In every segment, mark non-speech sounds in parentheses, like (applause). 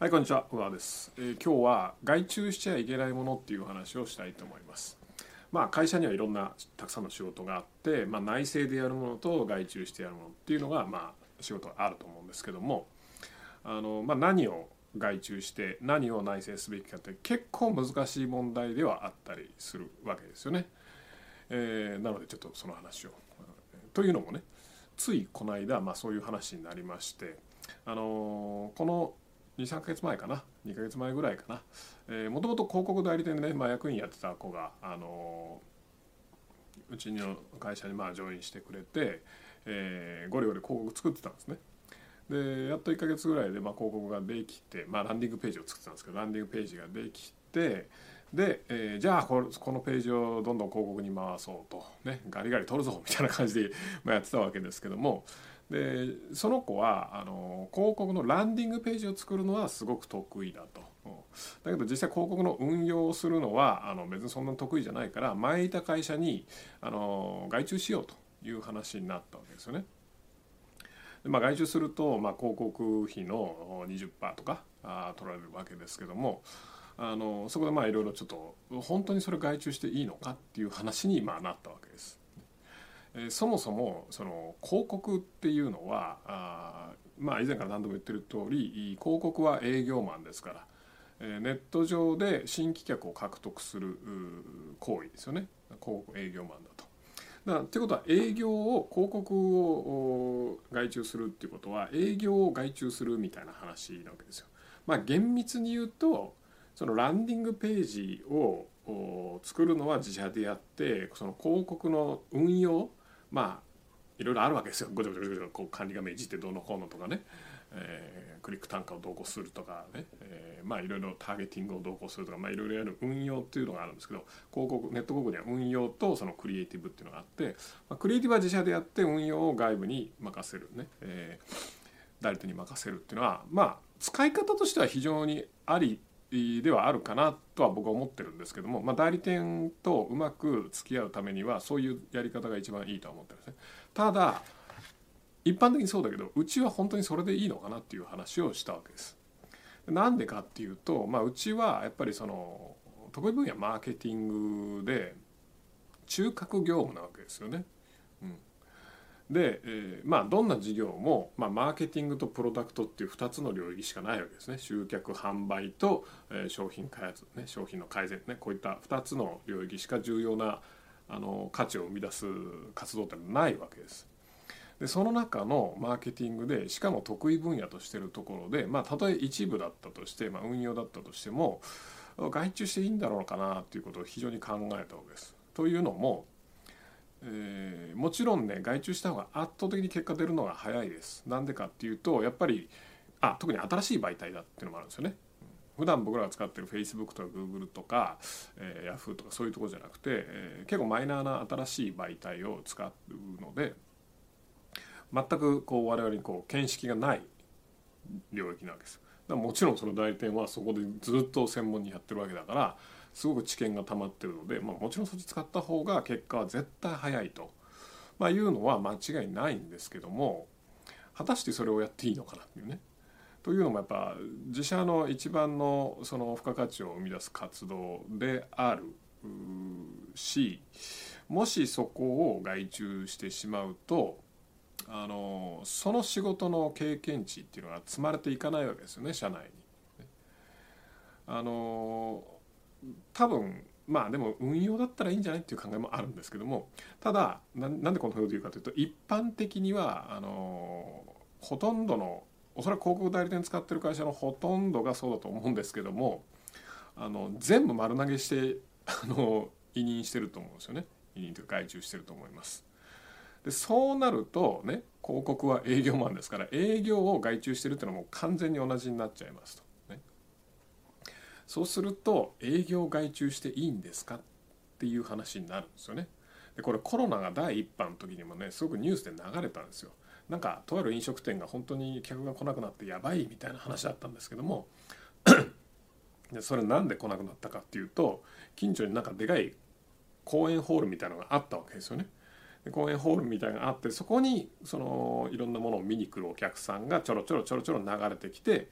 はい、こんにちは、小川です、えー今日は外注しちゃいけないものっていう話をしたいと思います。まあ会社にはいろんなたくさんの仕事があって、まあ内製でやるものと外注してやるものっていうのがまあ仕事があると思うんですけども、あのまあ何を外注して何を内製すべきかって結構難しい問題ではあったりするわけですよね。えーなのでちょっとその話を。というのもね、ついこの間まあそういう話になりまして、あのーこの23ヶ月前かな2ヶ月前ぐらいかなもともと広告代理店でね、まあ、役員やってた子が、あのーうちの会社にまあジョインしてくれて、えーゴリゴリ広告作ってたんですね。でやっと1ヶ月ぐらいでまあ広告ができて、まあ、ランディングページを作ってたんですけどランディングページができてで、えーじゃあこのページをどんどん広告に回そうと、ね、ガリガリ取るぞみたいな感じで、ま、やってたわけですけどもでその子はあの広告のランディングページを作るのはすごく得意だと。だけど実際広告の運用をするのはあの別にそんな得意じゃないから前いた会社にあの外注しようという話になったわけですよね。でまあ、外注すると、まあ、広告費の20%とかあ取られるわけですけどもあのそこでまあいろいろちょっと本当にそれ外注していいのかっていう話にまあなったわけです。そもそもその広告っていうのはあまあ以前から何度も言ってる通り広告は営業マンですから、ネット上で新規客を獲得する行為ですよね広告営業マンだと。だからってことは営業を広告を外注するっていうことは営業を外注するみたいな話なわけですよ。まあ厳密に言うとそのランディングページを作るのは自社でやってその広告の運用まあいろいろあるわけですよ。ごちゃごちゃごちゃこう管理画面いじってどうのこうのとかね、えークリック単価をどうこうするとかね、えーまあいろいろターゲティングをどうこうするとかまあいろいろやる運用っていうのがあるんですけど広告ネット広告には運用とそのクリエイティブっていうのがあって、まあ、クリエイティブは自社でやって運用を外部に任せるね、えー代理店に任せるっていうのはまあ使い方としては非常にありではあるかなとは僕は思ってるんですけども、まあ、代理店とうまく付き合うためにはそういうやり方が一番いいとは思ってるんですね。ただ一般的にそうだけどうちは本当にそれでいいのかなっていう話をしたわけです。なんでかっていうと、まあ、うちはやっぱりその得意分野マーケティングで中核業務なわけですよね。で、えーまあどんな事業も、まあ、マーケティングとプロダクトっていう2つの領域しかないわけですね集客販売と、えー商品開発、ね、商品の改善ねこういった2つの領域しか重要なあの価値を生み出す活動ってないわけです。でその中のマーケティングでしかも得意分野としてるところで、まあ、たとえ一部だったとして、まあ、運用だったとしても外注していいんだろうかなっていうことを非常に考えたわけです。というのも、えーもちろんね外注した方が圧倒的に結果出るのが早いです。なんでかっていうとやっぱりあ特に新しい媒体だっていうのもあるんですよね。普段僕らが使ってる Facebook とか Google とか、えー Yahoo とかそういうとこじゃなくて、えー結構マイナーな新しい媒体を使うので全くこう我々にこう見識がない領域なわけです。だからもちろんその代理店はそこでずっと専門にやってるわけだからすごく知見が溜まってるので、まあ、もちろんそっち使った方が結果は絶対早いと、まあ、いうのは間違いないんですけども果たしてそれをやっていいのかなっていうね。というのもやっぱ自社の一番のその付加価値を生み出す活動であるしもしそこを外注してしまうとあのその仕事の経験値っていうのが積まれていかないわけですよね社内に。あの多分まあでも運用だったらいいんじゃないっていう考えもあるんですけどもただなんでこんなことを言うかというと一般的にはあのほとんどのおそらく広告代理店使ってる会社のほとんどがそうだと思うんですけどもあの全部丸投げしてあの委任してると思うんですよね委任というか外注してると思います。でそうなるとね広告は営業マンですから営業を外注してるっていうのはもう完全に同じになっちゃいますと。そうすると営業外注していいんですかっていう話になるんですよね。でこれコロナが第一波の時にもねすごくニュースで流れたんですよ。なんかとある飲食店が本当に客が来なくなってやばいみたいな話だったんですけども (clears throat) でそれなんで来なくなったかっていうと近所になんかでかい公園ホールみたいなのがあったわけですよね。で公園ホールみたいなのがあってそこにそのいろんなものを見に来るお客さんがちょろちょろちょろちょろ流れてきて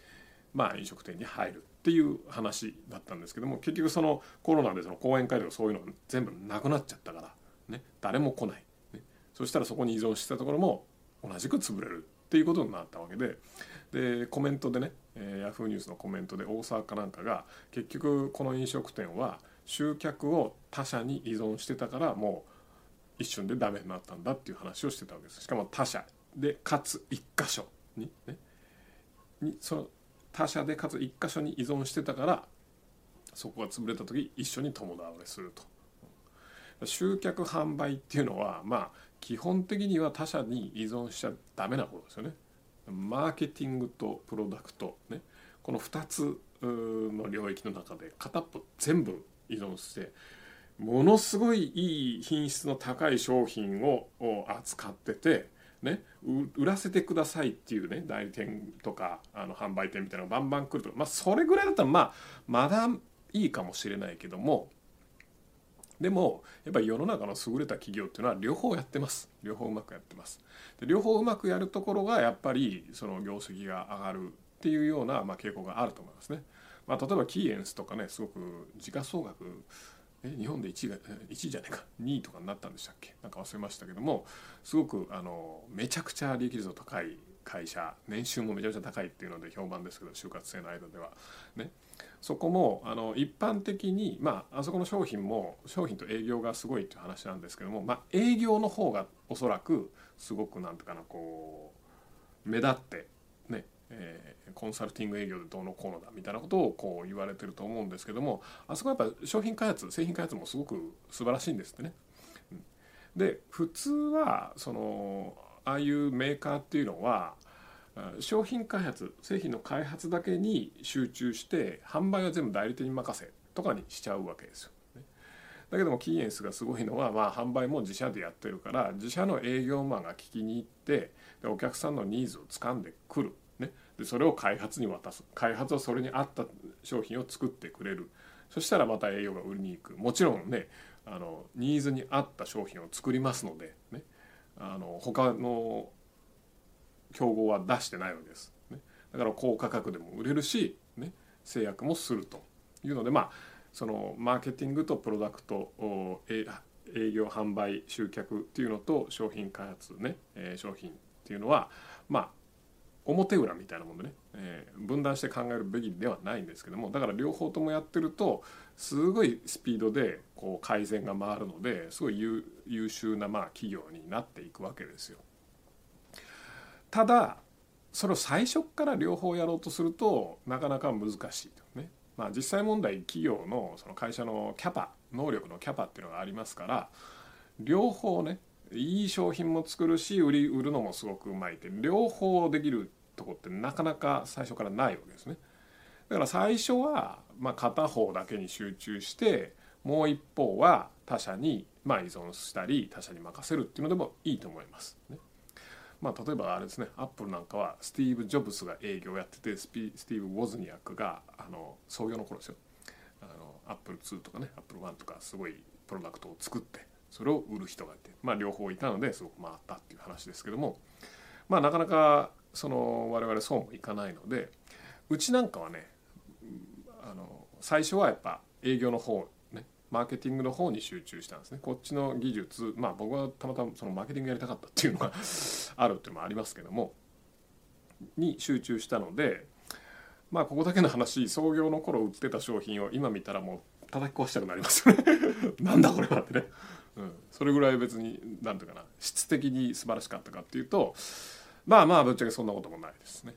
まあ飲食店に入るっていう話だったんですけども結局そのコロナでその講演会とかそういうのが全部なくなっちゃったから、ね、誰も来ない、ね、そしたらそこに依存してたところも同じく潰れるっていうことになったわけででコメントでね、えー、ヤフーニュースのコメントで大沢かなんかが結局この飲食店は集客を他社に依存してたからもう一瞬でダメになったんだっていう話をしてたわけです。しかも他社でかつ一箇所にねにそ他社でかつ一箇所に依存してたからそこが潰れた時一緒に共倒れすると。集客販売っていうのはまあ基本的には他社に依存しちゃダメなことですよね。マーケティングとプロダクトね。この2つの領域の中で片っぽ全部依存してものすごいいい品質の高い商品を扱っててね、売らせてくださいっていうね代理店とかあの販売店みたいなのがバンバン来るとまあそれぐらいだったらまあまだいいかもしれないけどもでもやっぱり世の中の優れた企業っていうのは両方やってます。両方うまくやってます。で両方うまくやるところがやっぱりその業績が上がるっていうようなまあ傾向があると思いますね、まあ、例えばキーエンスとかねすごく時価総額え日本で1位が1位じゃないか2位とかになったんでしたっけ？なんか忘れましたけどもすごくあのめちゃくちゃ利益率の高い会社年収もめちゃくちゃ高いっていうので評判ですけど就活生の間では。ね。そこもあの一般的にまああそこの商品も商品と営業がすごいっていう話なんですけどもまあ営業の方がおそらくすごくなんていうかなこう目立ってね。えー、コンサルティング営業でどうのこうのだみたいなことをこう言われてると思うんですけどもあそこはやっぱ商品開発製品開発もすごく素晴らしいんですってね。で普通はそのああいうメーカーっていうのは商品開発製品の開発だけに集中して販売は全部代理店に任せとかにしちゃうわけですよ。だけどもキーエンスがすごいのは、まあ、販売も自社でやってるから自社の営業マンが聞きに行ってでお客さんのニーズを掴んでくるね。でそれを開発に渡す。開発はそれに合った商品を作ってくれる。そしたらまた営業が売りに行く。もちろんねあのニーズに合った商品を作りますので、ね、あの他の競合は出してないわけです、ね、だから高価格でも売れるし、ね、制約もするというのでまあそのマーケティングとプロダクト営業販売集客っていうのと商品開発ね、え、商品っていうのはまあ表裏みたいなものでね、えー、分断して考えるべきではないんですけどもだから両方ともやってるとすごいスピードでこう改善が回るのですごい優秀なまあ企業になっていくわけですよ。ただそれを最初から両方やろうとするとなかなか難しいとね。まあ、実際問題企業のその会社のキャパ能力のキャパっていうのがありますから両方ねいい商品も作るし売り売るのもすごくうまいって両方できるとこってなかなか最初からないわけですね。だから最初はま片方だけに集中してもう一方は他者にま依存したり他者に任せるっていうのでもいいと思います。ねまあ、例えばあれですねアップルなんかはスティーブ・ジョブスが営業やっててスティーブ・ウォズニアックがあの創業の頃ですよあのアップル2とかねアップル1とかすごいプロダクトを作ってそれを売る人がいてまあ両方いたのですごく回ったっていう話ですけどもまあなかなかその我々そうもいかないのでうちなんかはねあの最初はやっぱ営業の方ねマーケティングの方に集中したんですね。こっちの技術まあ僕はたまたまそのマーケティングやりたかったっていうのが (laughs) あるっていうのもありますけどもに集中したのでまあここだけの話創業の頃売ってた商品を今見たらもう叩き壊したくなりますよね。(laughs) なんだこれはってね、うん、それぐらい別に何ていうかな質的に素晴らしかったかっていうとまあまあぶっちゃけそんなこともないですね。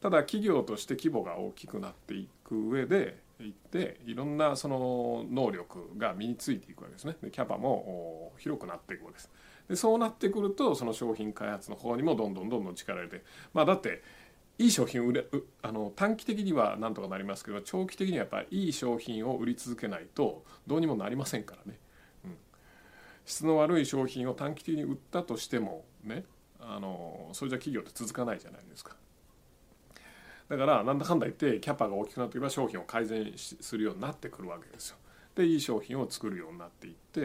ただ企業として規模が大きくなっていく上でいっていろんなその能力が身についていくわけですね。でキャパも広くなっていくわけです。でそうなってくるとその商品開発の方にもどんどんどんどん力入れてまあだっていい商品売れあの短期的にはなんとかなりますけど長期的にはやっぱりいい商品を売り続けないとどうにもなりませんからね、質の悪い商品を短期的に売ったとしてもねあのそれじゃ企業って続かないじゃないですか。だからなんだかんだ言ってキャパが大きくなっていけば商品を改善するようになってくるわけですよ。でいい商品を作るようになっていってい、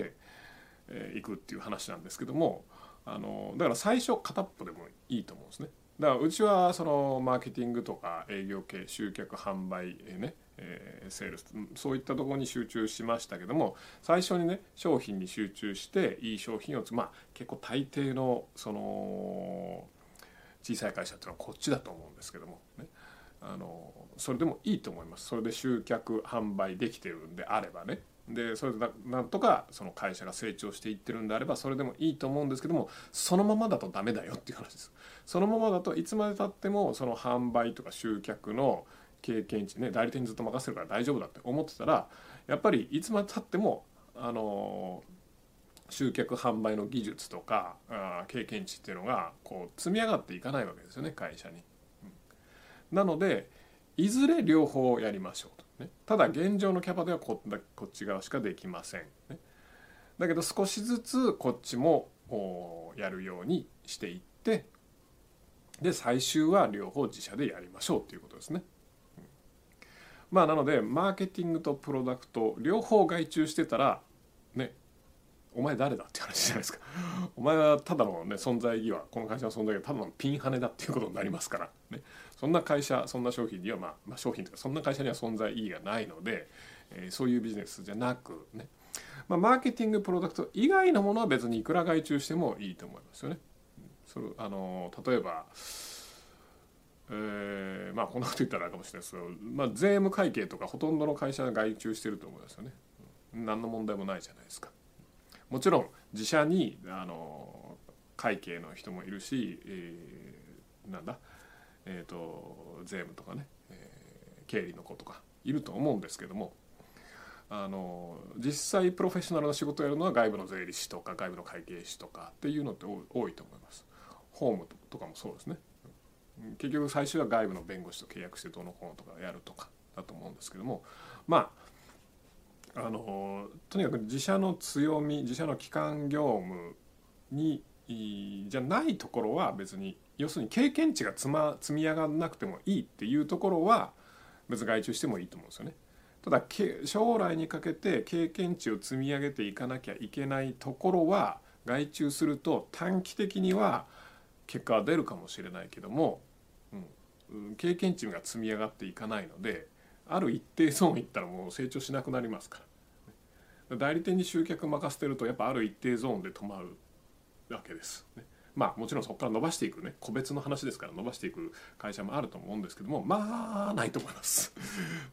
えー、くっていう話なんですけどもあのだから最初片っぽでもいいと思うんですね。だからうちはそのマーケティングとか営業系集客販売ね、えー、セールスそういったところに集中しましたけども最初にね商品に集中していい商品をまあ結構大抵のその小さい会社っていうのはこっちだと思うんですけどもね。あのそれでもいいと思います。それで集客販売できてるんであればね。でそれでなんとかその会社が成長していってるんであればそれでもいいと思うんですけどもそのままだとダメだよっていう話です。そのままだといつまでたってもその販売とか集客の経験値ね代理店にずっと任せるから大丈夫だって思ってたらやっぱりいつまでたってもあの集客販売の技術とかあ経験値っていうのがこう積み上がっていかないわけですよね会社に。うん、なのでいずれ両方やりましょうと、ね、ただ現状のキャパではここっち側しかできません、ね、だけど少しずつこっちもやるようにしていってで最終は両方自社でやりましょうということですね。まあなのでマーケティングとプロダクト両方外注してたらねお前誰だって話じゃないですか。(laughs) お前はただのね存在意義はこの会社の存在意義はただのピンハネだっていうことになりますから。ね。そんな会社そんな商品には、まあ、まあ商品とかそんな会社には存在意義がないので、え、そういうビジネスじゃなくね。まあ、マーケティングプロダクト以外のものは別にいくら外注してもいいと思いますよね。それあの例えばえー、まあこんなこと言ったらあかもしれないですけど、まあ、税務会計とかほとんどの会社が外注してると思いますよね。何の問題もないじゃないですか。もちろん自社にあの会計の人もいるし、えー、なんだ、えーと、税務とかね、えー、経理の子とかいると思うんですけどもあの実際プロフェッショナルな仕事をやるのは外部の税理士とか外部の会計士とかっていうのって多いと思います。ホームとかもそうですね。結局最終は外部の弁護士と契約してどのこのとかやるとかだと思うんですけどもまああのとにかく自社の強み自社の基幹業務にじゃないところは別に要するに経験値が積,、ま、積み上がらなくてもいいっていうところは別に外注してもいいと思うんですよね。ただ将来にかけて経験値を積み上げていかなきゃいけないところは外注すると短期的には結果は出るかもしれないけども、経験値が積み上がっていかないのである一定ゾーンいったらもう成長しなくなりますから代理店に集客任せてるとやっぱある一定ゾーンで止まるわけです。ね、まあもちろんそこから伸ばしていくね個別の話ですから伸ばしていく会社もあると思うんですけどもまあないと思います。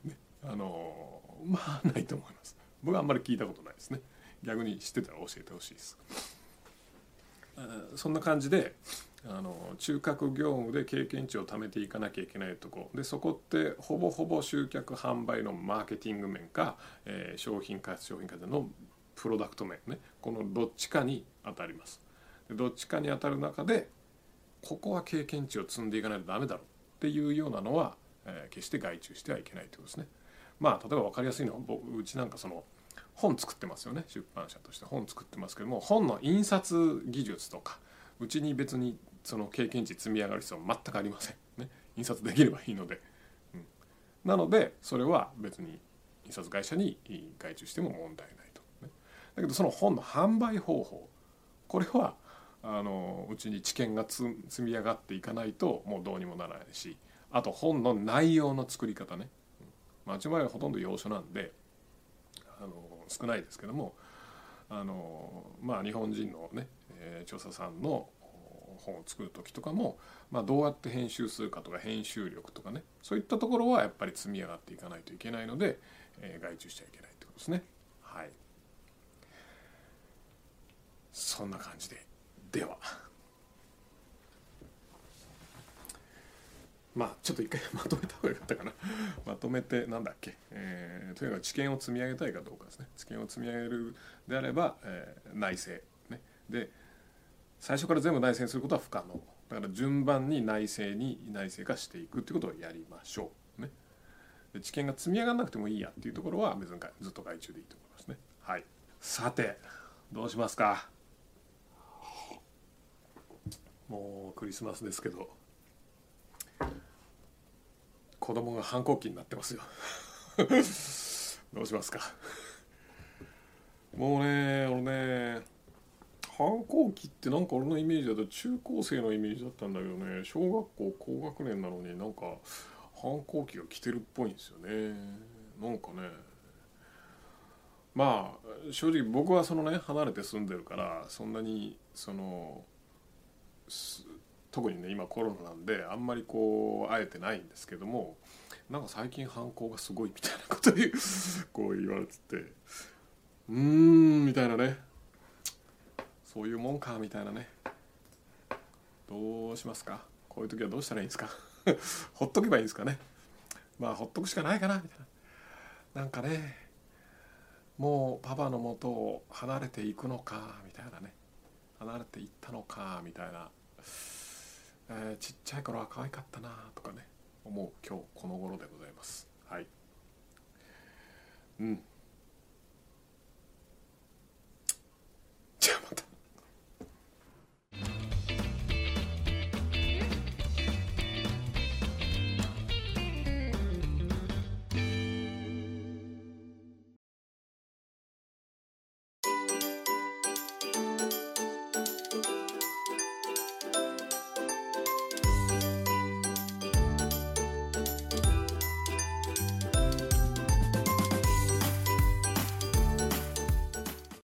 ね、あのまあないと思います。僕はあんまり聞いたことないですね。逆に知ってたら教えてほしいです。そんな感じであの中核業務で経験値を貯めていかなきゃいけないとこ。でそこってほぼほぼ集客販売のマーケティング面か、えー、商品開発商品開発のプロダクト面ね。このどっちかに当たります。でどっちかに当たる中でここは経験値を積んでいかないとダメだろう。っていうようなのは、えー、決して外注してはいけないということですね。まあ例えば分かりやすいのは僕うちなんかその本作ってますよね出版社として。本作ってますけども本の印刷技術とかうちに別にその経験値積み上がる必要は全くありません、ね、印刷できればいいので、うん、なのでそれは別に印刷会社に外注しても問題ないと、ね、だけどその本の販売方法これはあのうちに知見が積み上がっていかないともうどうにもならないしあと本の内容の作り方ね、うん、間違いはほとんど要所なんであの少ないですけどもあのまあ日本人のね、えー、調査さんの本を作る時とかも、まあ、どうやって編集するかとか編集力とかねそういったところはやっぱり積み上がっていかないといけないので、えー、外注しちゃいけないってことですね。はい、そんな感じででは。まあちょっと一回 (laughs) まとめた方がよかったかな。まとめてなんだっけ、えー、とにかく知見を積み上げたいかどうかですね。知見を積み上げるであれば、えー、内政ね。で最初から全部内製にすることは不可能。だから順番に内製に内製化していくっていうことをやりましょう。ね。で知見が積み上がらなくてもいいやっていうところは別にずっと外注でいいと思いますね。はい。さてどうしますか。もうクリスマスですけど。子供が反抗期になってますよ。(laughs) どうしますか？もうね俺ね反抗期ってなんか俺のイメージだと中高生のイメージだったんだけどね小学校高学年なのになんか反抗期が来てるっぽいんですよね。なんかね。まあ正直僕はそのね離れて住んでるからそんなにその特にね今コロナなんであんまりこう会えてないんですけどもなんか最近反抗がすごいみたいなこと言う (laughs) こう言われててうーんみたいなね。そういうもんかみたいなね。どうしますか？こういう時はどうしたらいいんですか？(laughs) ほっとけばいいんですかね。まあほっとくしかないかなみたいな。なんかねもうパパのもとを離れていくのかみたいなね。離れていったのかみたいな、えー、ちっちゃい頃は可愛かったなとかね思う今日この頃でございます。はい。うん。